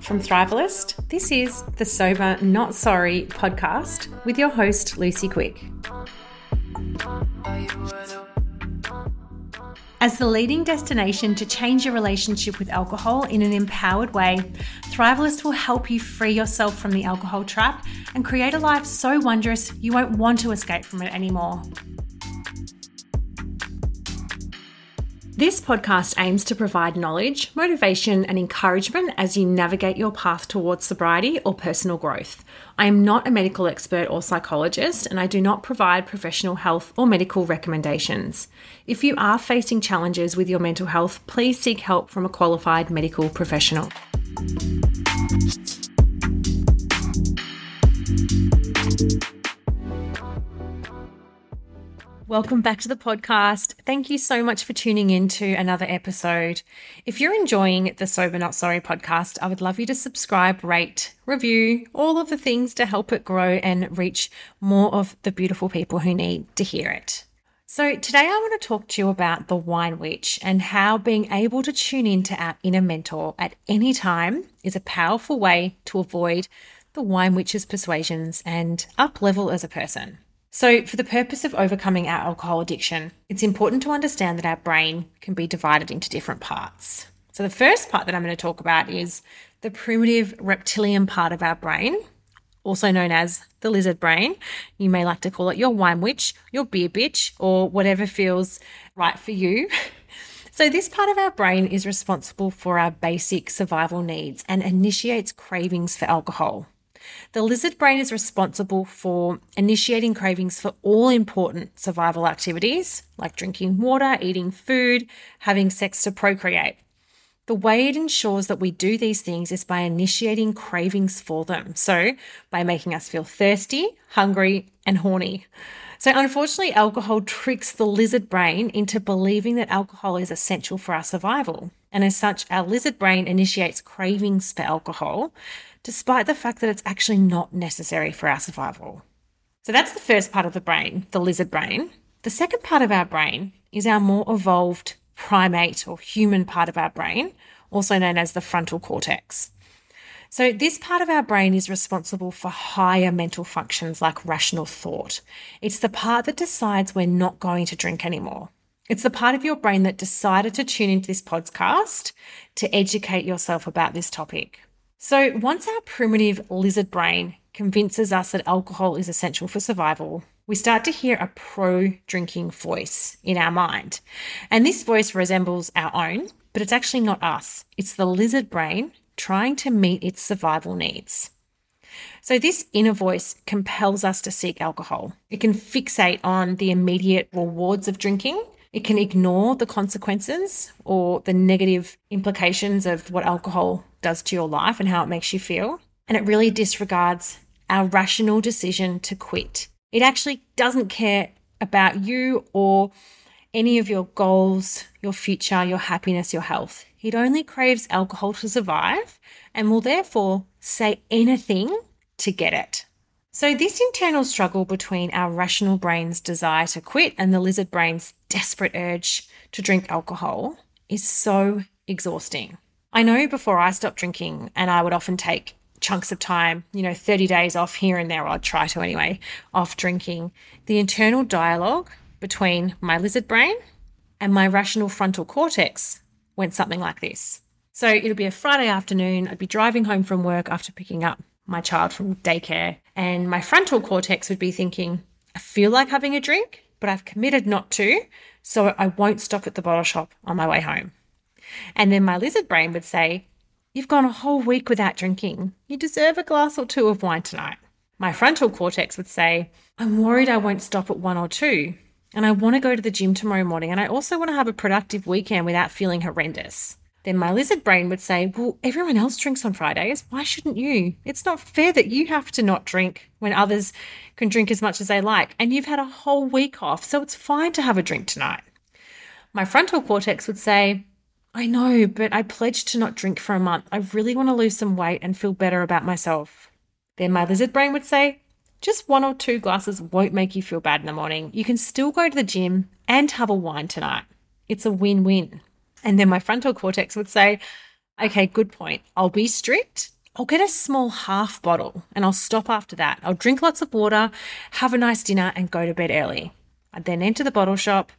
From Thrivalist, this is the Sober Not Sorry podcast with your host, Lucy Quick. As the leading destination to change your relationship with alcohol in an empowered way, Thrivalist will help you free yourself from the alcohol trap and create a life so wondrous you won't want to escape from it anymore. This podcast aims to provide knowledge, motivation, and encouragement as you navigate your path towards sobriety or personal growth. I am not a medical expert or psychologist, and I do not provide professional health or medical recommendations. If you are facing challenges with your mental health, please seek help from a qualified medical professional. Welcome back to the podcast. Thank you so much for tuning in to another episode. If you're enjoying the Sober Not Sorry podcast, I would love you to subscribe, rate, review, all of the things to help it grow and reach more of the beautiful people who need to hear it. So, today I want to talk to you about the wine witch and how being able to tune into our inner mentor at any time is a powerful way to avoid the wine witch's persuasions and up level as a person. So, for the purpose of overcoming our alcohol addiction, it's important to understand that our brain can be divided into different parts. So, the first part that I'm going to talk about is the primitive reptilian part of our brain, also known as the lizard brain. You may like to call it your wine witch, your beer bitch, or whatever feels right for you. So, this part of our brain is responsible for our basic survival needs and initiates cravings for alcohol. The lizard brain is responsible for initiating cravings for all important survival activities like drinking water, eating food, having sex to procreate. The way it ensures that we do these things is by initiating cravings for them. So, by making us feel thirsty, hungry, and horny. So, unfortunately, alcohol tricks the lizard brain into believing that alcohol is essential for our survival. And as such, our lizard brain initiates cravings for alcohol despite the fact that it's actually not necessary for our survival. So that's the first part of the brain, the lizard brain. The second part of our brain is our more evolved primate or human part of our brain, also known as the frontal cortex. So, this part of our brain is responsible for higher mental functions like rational thought. It's the part that decides we're not going to drink anymore. It's the part of your brain that decided to tune into this podcast to educate yourself about this topic. So, once our primitive lizard brain convinces us that alcohol is essential for survival, we start to hear a pro drinking voice in our mind. And this voice resembles our own, but it's actually not us. It's the lizard brain trying to meet its survival needs. So, this inner voice compels us to seek alcohol. It can fixate on the immediate rewards of drinking it can ignore the consequences or the negative implications of what alcohol does to your life and how it makes you feel. And it really disregards our rational decision to quit. It actually doesn't care about you or any of your goals, your future, your happiness, your health. It only craves alcohol to survive and will therefore say anything to get it. So, this internal struggle between our rational brain's desire to quit and the lizard brain's desperate urge to drink alcohol is so exhausting. I know before I stopped drinking, and I would often take chunks of time, you know, 30 days off here and there, I'd try to anyway, off drinking, the internal dialogue between my lizard brain and my rational frontal cortex went something like this. So it'll be a Friday afternoon, I'd be driving home from work after picking up my child from daycare. And my frontal cortex would be thinking, I feel like having a drink, but I've committed not to, so I won't stop at the bottle shop on my way home. And then my lizard brain would say, You've gone a whole week without drinking. You deserve a glass or two of wine tonight. My frontal cortex would say, I'm worried I won't stop at one or two. And I want to go to the gym tomorrow morning. And I also want to have a productive weekend without feeling horrendous then my lizard brain would say, Well, everyone else drinks on Fridays. Why shouldn't you? It's not fair that you have to not drink when others can drink as much as they like. And you've had a whole week off, so it's fine to have a drink tonight. My frontal cortex would say, I know, but I pledged to not drink for a month. I really want to lose some weight and feel better about myself. Then my lizard brain would say, just one or two glasses won't make you feel bad in the morning. You can still go to the gym and have a wine tonight. It's a win win. And then my frontal cortex would say, okay, good point. I'll be strict. I'll get a small half bottle and I'll stop after that. I'll drink lots of water, have a nice dinner, and go to bed early. I'd then enter the bottle shop,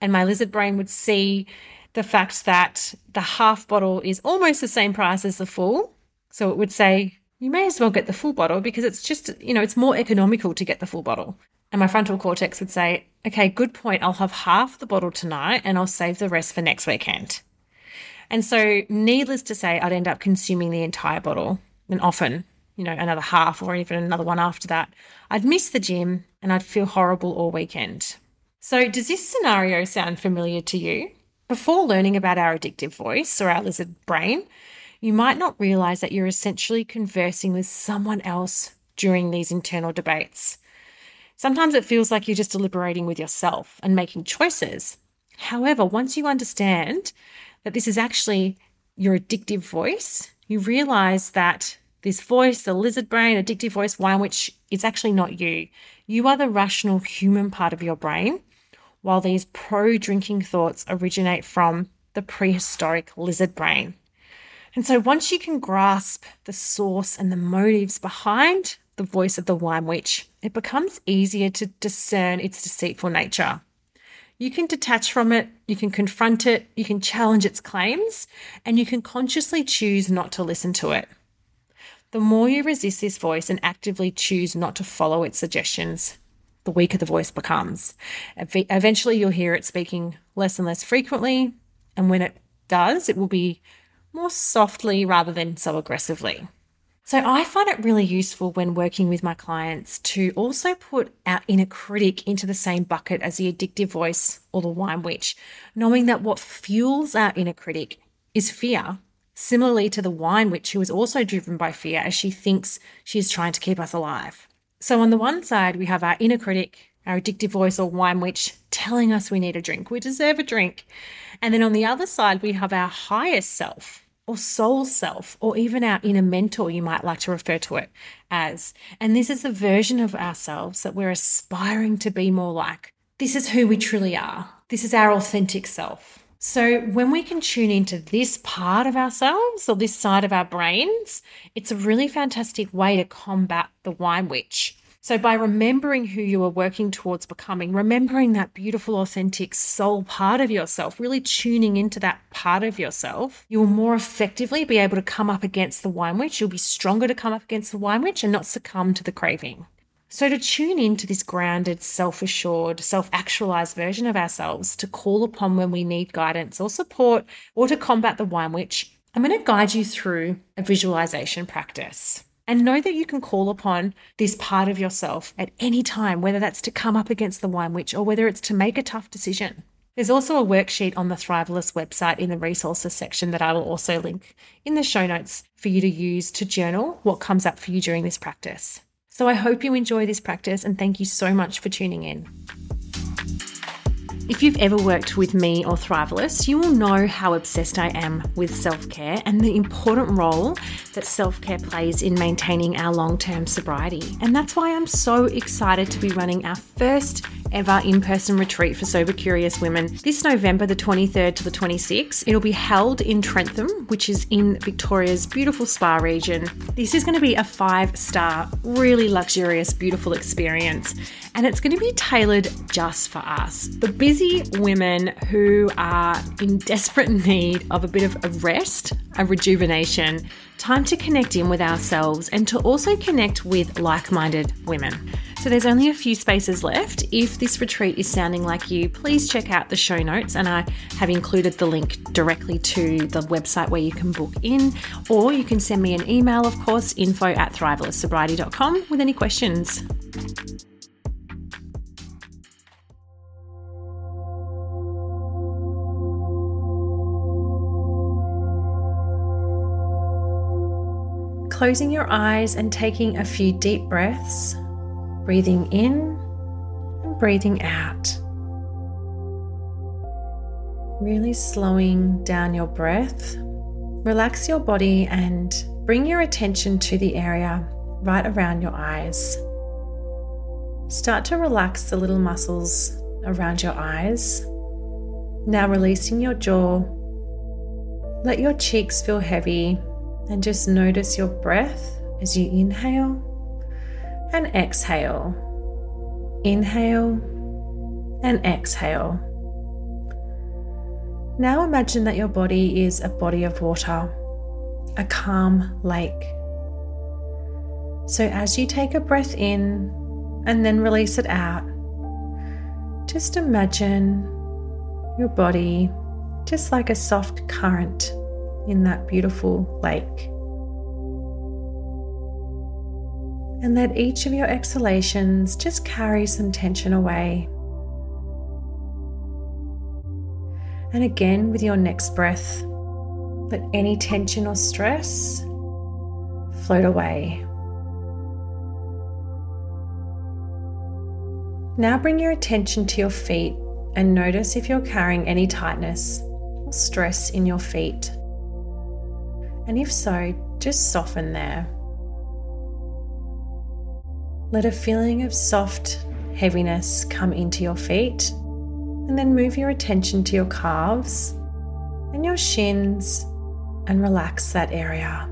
and my lizard brain would see the fact that the half bottle is almost the same price as the full. So it would say, you may as well get the full bottle because it's just, you know, it's more economical to get the full bottle. And my frontal cortex would say, okay, good point. I'll have half the bottle tonight and I'll save the rest for next weekend. And so, needless to say, I'd end up consuming the entire bottle and often, you know, another half or even another one after that. I'd miss the gym and I'd feel horrible all weekend. So, does this scenario sound familiar to you? Before learning about our addictive voice or our lizard brain, you might not realize that you're essentially conversing with someone else during these internal debates. Sometimes it feels like you're just deliberating with yourself and making choices. However, once you understand that this is actually your addictive voice, you realize that this voice, the lizard brain, addictive voice, wine witch is actually not you. You are the rational human part of your brain, while these pro drinking thoughts originate from the prehistoric lizard brain. And so once you can grasp the source and the motives behind the voice of the wine witch, it becomes easier to discern its deceitful nature. You can detach from it, you can confront it, you can challenge its claims, and you can consciously choose not to listen to it. The more you resist this voice and actively choose not to follow its suggestions, the weaker the voice becomes. Eventually, you'll hear it speaking less and less frequently, and when it does, it will be more softly rather than so aggressively. So I find it really useful when working with my clients to also put our inner critic into the same bucket as the addictive voice or the wine witch, knowing that what fuels our inner critic is fear, similarly to the wine witch who is also driven by fear as she thinks she is trying to keep us alive. So on the one side, we have our inner critic, our addictive voice or wine witch telling us we need a drink, we deserve a drink. And then on the other side, we have our highest self or soul self, or even our inner mentor, you might like to refer to it as. And this is the version of ourselves that we're aspiring to be more like. This is who we truly are. This is our authentic self. So, when we can tune into this part of ourselves or this side of our brains, it's a really fantastic way to combat the wine witch so, by remembering who you are working towards becoming, remembering that beautiful, authentic soul part of yourself, really tuning into that part of yourself, you will more effectively be able to come up against the wine witch. You'll be stronger to come up against the wine witch and not succumb to the craving. So, to tune into this grounded, self assured, self actualized version of ourselves to call upon when we need guidance or support or to combat the wine witch, I'm going to guide you through a visualization practice. And know that you can call upon this part of yourself at any time, whether that's to come up against the wine witch or whether it's to make a tough decision. There's also a worksheet on the Thrivalist website in the resources section that I will also link in the show notes for you to use to journal what comes up for you during this practice. So I hope you enjoy this practice and thank you so much for tuning in. If you've ever worked with me or Thrivalist, you will know how obsessed I am with self care and the important role that self care plays in maintaining our long term sobriety. And that's why I'm so excited to be running our first ever in person retreat for sober curious women this November, the 23rd to the 26th. It'll be held in Trentham, which is in Victoria's beautiful spa region. This is going to be a five star, really luxurious, beautiful experience and it's going to be tailored just for us. The busy women who are in desperate need of a bit of a rest, a rejuvenation, time to connect in with ourselves, and to also connect with like minded women. So there's only a few spaces left. If this retreat is sounding like you, please check out the show notes, and I have included the link directly to the website where you can book in, or you can send me an email, of course, info at thrivalistsobriety.com with any questions. Closing your eyes and taking a few deep breaths, breathing in and breathing out. Really slowing down your breath. Relax your body and bring your attention to the area right around your eyes. start to relax the little muscles around your eyes. Now releasing your jaw. Let your cheeks feel heavy and just notice your breath as you inhale and exhale. Inhale and exhale. Now imagine that your body is a body of water, a calm lake. So as you take a breath in and then release it out, just imagine your body just like a soft current in that beautiful lake. And let each of your exhalations just carry some tension away. And again, with your next breath, let any tension or stress float away. Now bring your attention to your feet and notice if you're carrying any tightness or stress in your feet. And if so, just soften there. Let a feeling of soft heaviness come into your feet, and then move your attention to your calves and your shins and relax that area.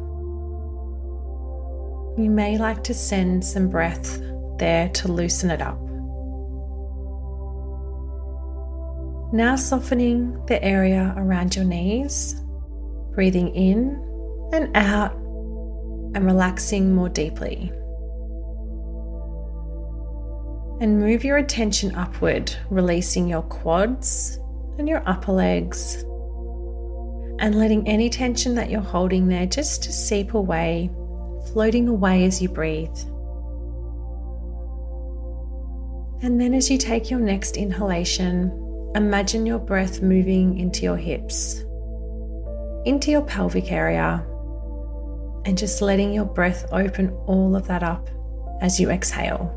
You may like to send some breath there to loosen it up. Now softening the area around your knees, breathing in and out, and relaxing more deeply. And move your attention upward, releasing your quads and your upper legs, and letting any tension that you're holding there just to seep away, floating away as you breathe. And then, as you take your next inhalation, Imagine your breath moving into your hips, into your pelvic area, and just letting your breath open all of that up as you exhale.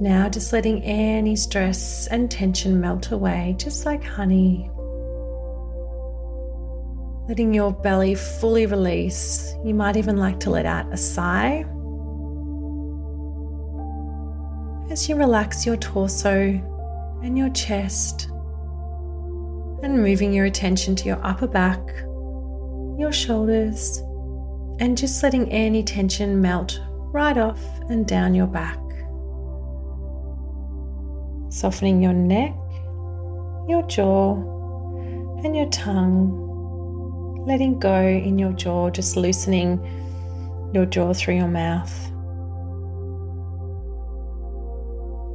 Now, just letting any stress and tension melt away, just like honey. Letting your belly fully release. You might even like to let out a sigh as you relax your torso and your chest, and moving your attention to your upper back, your shoulders, and just letting any tension melt right off and down your back. Softening your neck, your jaw, and your tongue. Letting go in your jaw, just loosening your jaw through your mouth.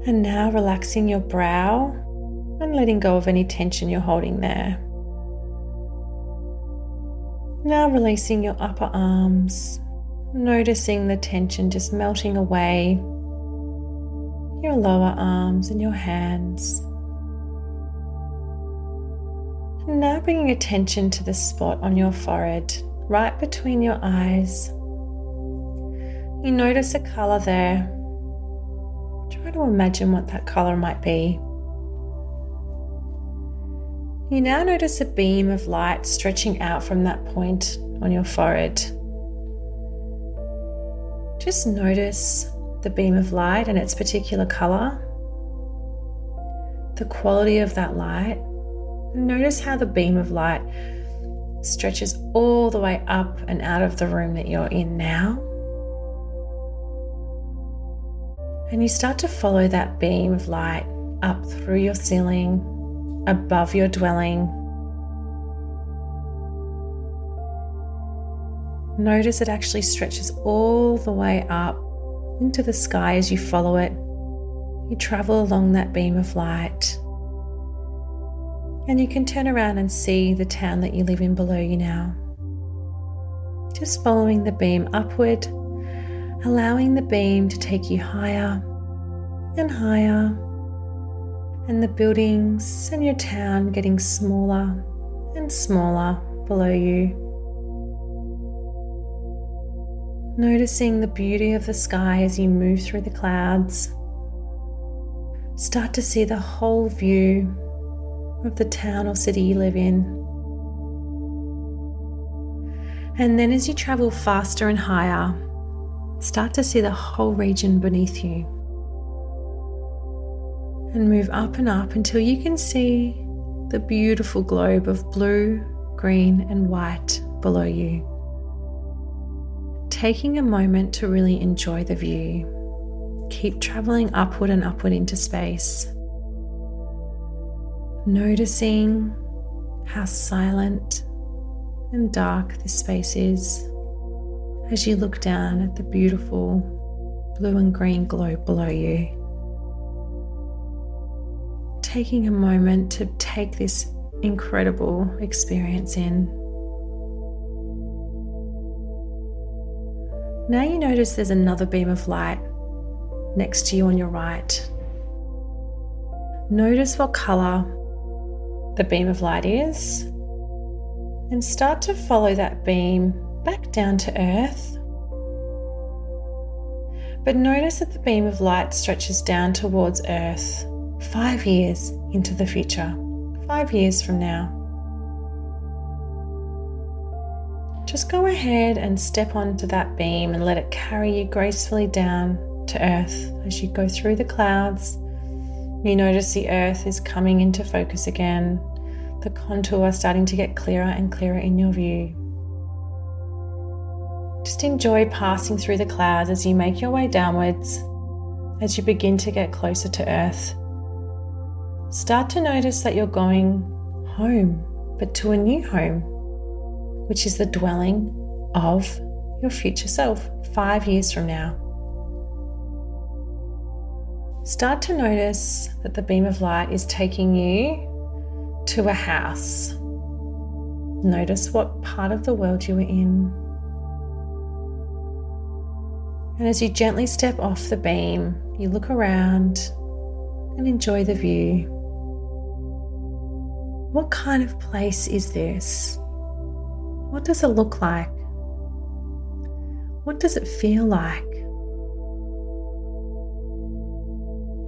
And now relaxing your brow and letting go of any tension you're holding there. Now releasing your upper arms, noticing the tension just melting away, your lower arms and your hands. And now bringing attention to the spot on your forehead, right between your eyes. You notice a colour there Try to imagine what that colour might be. You now notice a beam of light stretching out from that point on your forehead. Just notice the beam of light and its particular colour, the quality of that light, notice how the beam of light stretches all the way up and out of the room that you're in now. And you start to follow that beam of light up through your ceiling, above your dwelling. Notice it actually stretches all the way up into the sky as you follow it. You travel along that beam of light. And you can turn around and see the town that you live in below you now. Just following the beam upward allowing the beam to take you higher and higher, and the buildings and your town getting smaller and smaller below you. Noticing the beauty of the sky as you move through the clouds. Start to see the whole view of the town or city you live in. And then, as you travel faster and higher, start to see the whole region beneath you. And move up and up until you can see the beautiful globe of blue, green, and white below you. Taking a moment to really enjoy the view. Keep traveling upward and upward into space. Noticing how silent and dark this space is as you look down at the beautiful blue and green globe below you. Taking a moment to take this incredible experience in. Now you notice there's another beam of light next to you on your right. Notice what colour the beam of light is and start to follow that beam back down to earth. But notice that the beam of light stretches down towards earth five years into the future, five years from now. Just go ahead and step onto that beam and let it carry you gracefully down to earth as you go through the clouds. You notice the earth is coming into focus again, the contour starting to get clearer and clearer in your view. Just enjoy passing through the clouds as you make your way downwards, as you begin to get closer to Earth. Start to notice that you're going home, but to a new home, which is the dwelling of your future self five years from now. Start to notice that the beam of light is taking you to a house. Notice what part of the world you are in. And as you gently step off the beam, you look around and enjoy the view. What kind of place is this? What does it look like? What does it feel like?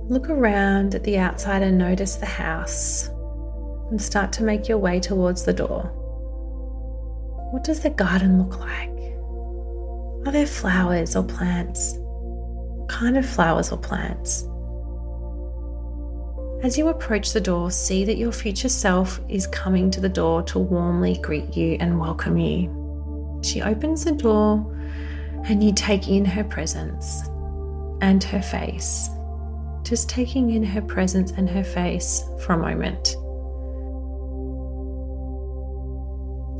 Look around at the outside and notice the house and start to make your way towards the door. What does the garden look like? Are there flowers or plants? What kind of flowers or plants? As you approach the door, see that your future self is coming to the door to warmly greet you and welcome you. She opens the door and you take in her presence and her face. Just taking in her presence and her face for a moment.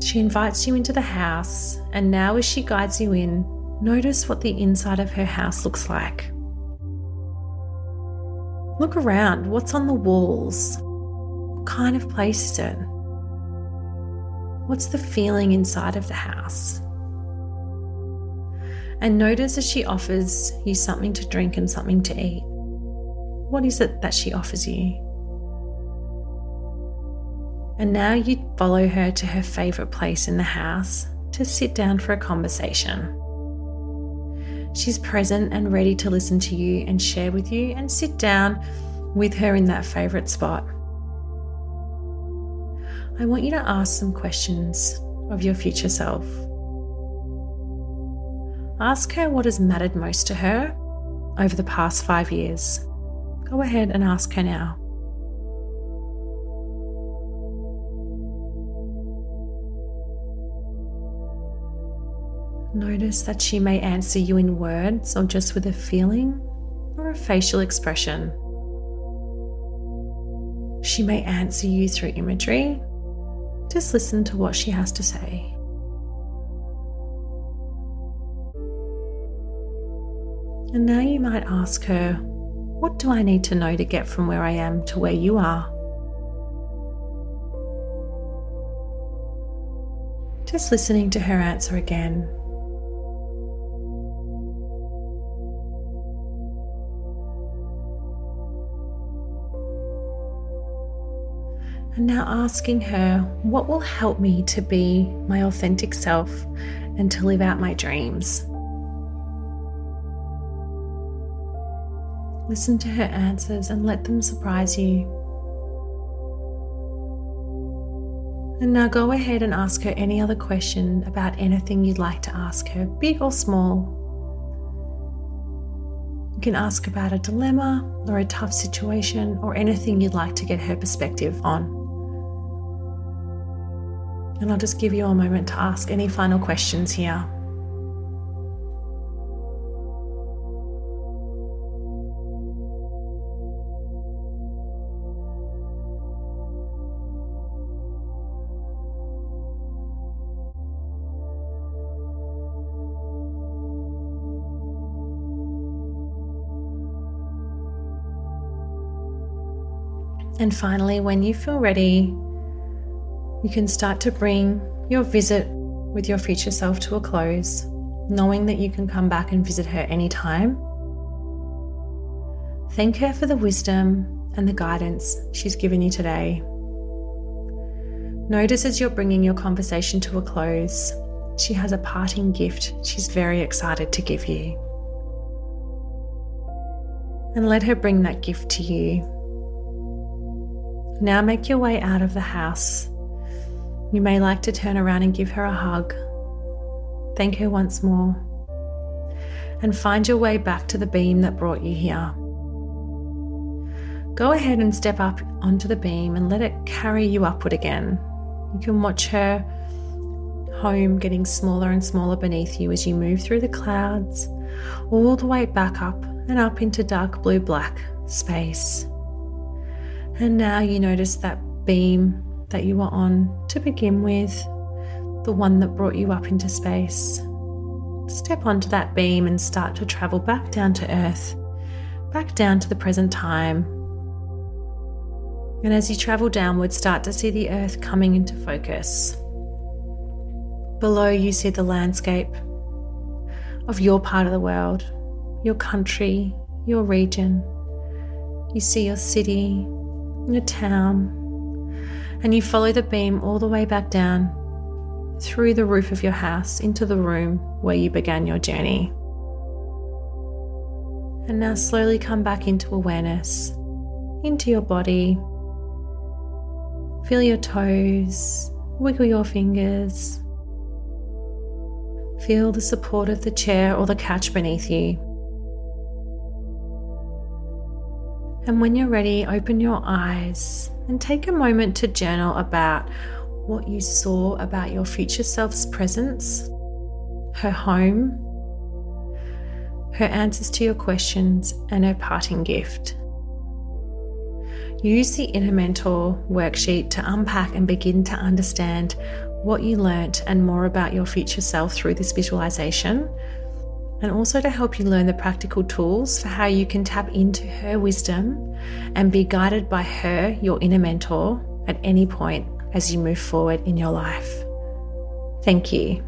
She invites you into the house, and now as she guides you in, Notice what the inside of her house looks like. Look around. What's on the walls? What kind of place is it? What's the feeling inside of the house? And notice as she offers you something to drink and something to eat. What is it that she offers you? And now you follow her to her favourite place in the house to sit down for a conversation. She's present and ready to listen to you and share with you and sit down with her in that favourite spot. I want you to ask some questions of your future self. Ask her what has mattered most to her over the past five years. Go ahead and ask her now. Notice that she may answer you in words or just with a feeling or a facial expression. She may answer you through imagery. Just listen to what she has to say. And now you might ask her, What do I need to know to get from where I am to where you are? Just listening to her answer again And now asking her, what will help me to be my authentic self and to live out my dreams? Listen to her answers and let them surprise you. And now go ahead and ask her any other question about anything you'd like to ask her, big or small. You can ask about a dilemma or a tough situation or anything you'd like to get her perspective on. And I'll just give you a moment to ask any final questions here. And finally, when you feel ready, you can start to bring your visit with your future self to a close, knowing that you can come back and visit her anytime. Thank her for the wisdom and the guidance she's given you today. Notice as you're bringing your conversation to a close, she has a parting gift she's very excited to give you. And let her bring that gift to you now make your way out of the house. You may like to turn around and give her a hug. Thank her once more. And find your way back to the beam that brought you here. Go ahead and step up onto the beam and let it carry you upward again. You can watch her home getting smaller and smaller beneath you as you move through the clouds, all the way back up and up into dark blue black space. And now you notice that beam that you were on to begin with, the one that brought you up into space. Step onto that beam and start to travel back down to earth, back down to the present time. And as you travel downward, start to see the earth coming into focus. Below, you see the landscape of your part of the world, your country, your region. You see your city, your town, and you follow the beam all the way back down through the roof of your house into the room where you began your journey. And now slowly come back into awareness, into your body. Feel your toes, wiggle your fingers. Feel the support of the chair or the couch beneath you. And when you're ready, open your eyes and take a moment to journal about what you saw about your future self's presence, her home, her answers to your questions, and her parting gift. Use the Inner Mentor worksheet to unpack and begin to understand what you learnt and more about your future self through this visualization and also to help you learn the practical tools for how you can tap into her wisdom and be guided by her, your inner mentor, at any point as you move forward in your life. Thank you.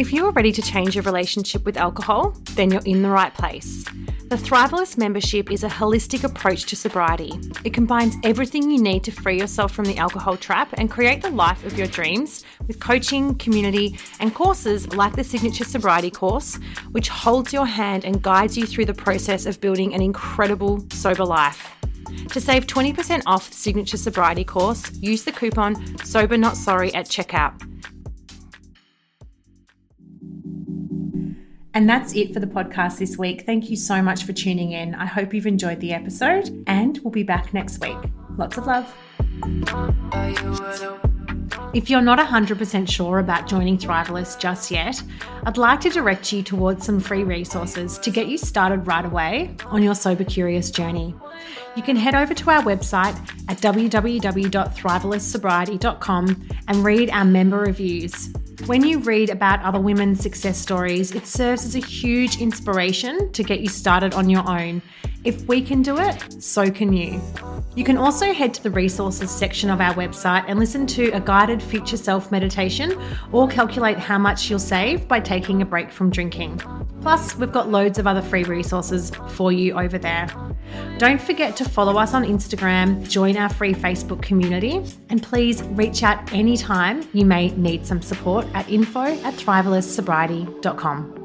If you are ready to change your relationship with alcohol, then you're in the right place. The Thrivalist membership is a holistic approach to sobriety. It combines everything you need to free yourself from the alcohol trap and create the life of your dreams with coaching, community, and courses like the Signature Sobriety course, which holds your hand and guides you through the process of building an incredible sober life. To save 20% off the Signature Sobriety course, use the coupon Sober Not Sorry at checkout. And that's it for the podcast this week. Thank you so much for tuning in. I hope you've enjoyed the episode, and we'll be back next week. Lots of love. If you're not 100% sure about joining Thrivalist just yet, I'd like to direct you towards some free resources to get you started right away on your sober curious journey. You can head over to our website at www.thrivalistsobriety.com and read our member reviews. When you read about other women's success stories, it serves as a huge inspiration to get you started on your own. If we can do it, so can you. You can also head to the resources section of our website and listen to a guided future self meditation or calculate how much you'll save by taking a break from drinking. Plus, we've got loads of other free resources for you over there. Don't forget to follow us on Instagram, join our free Facebook community, and please reach out anytime you may need some support at info at thrivalistsobriety.com.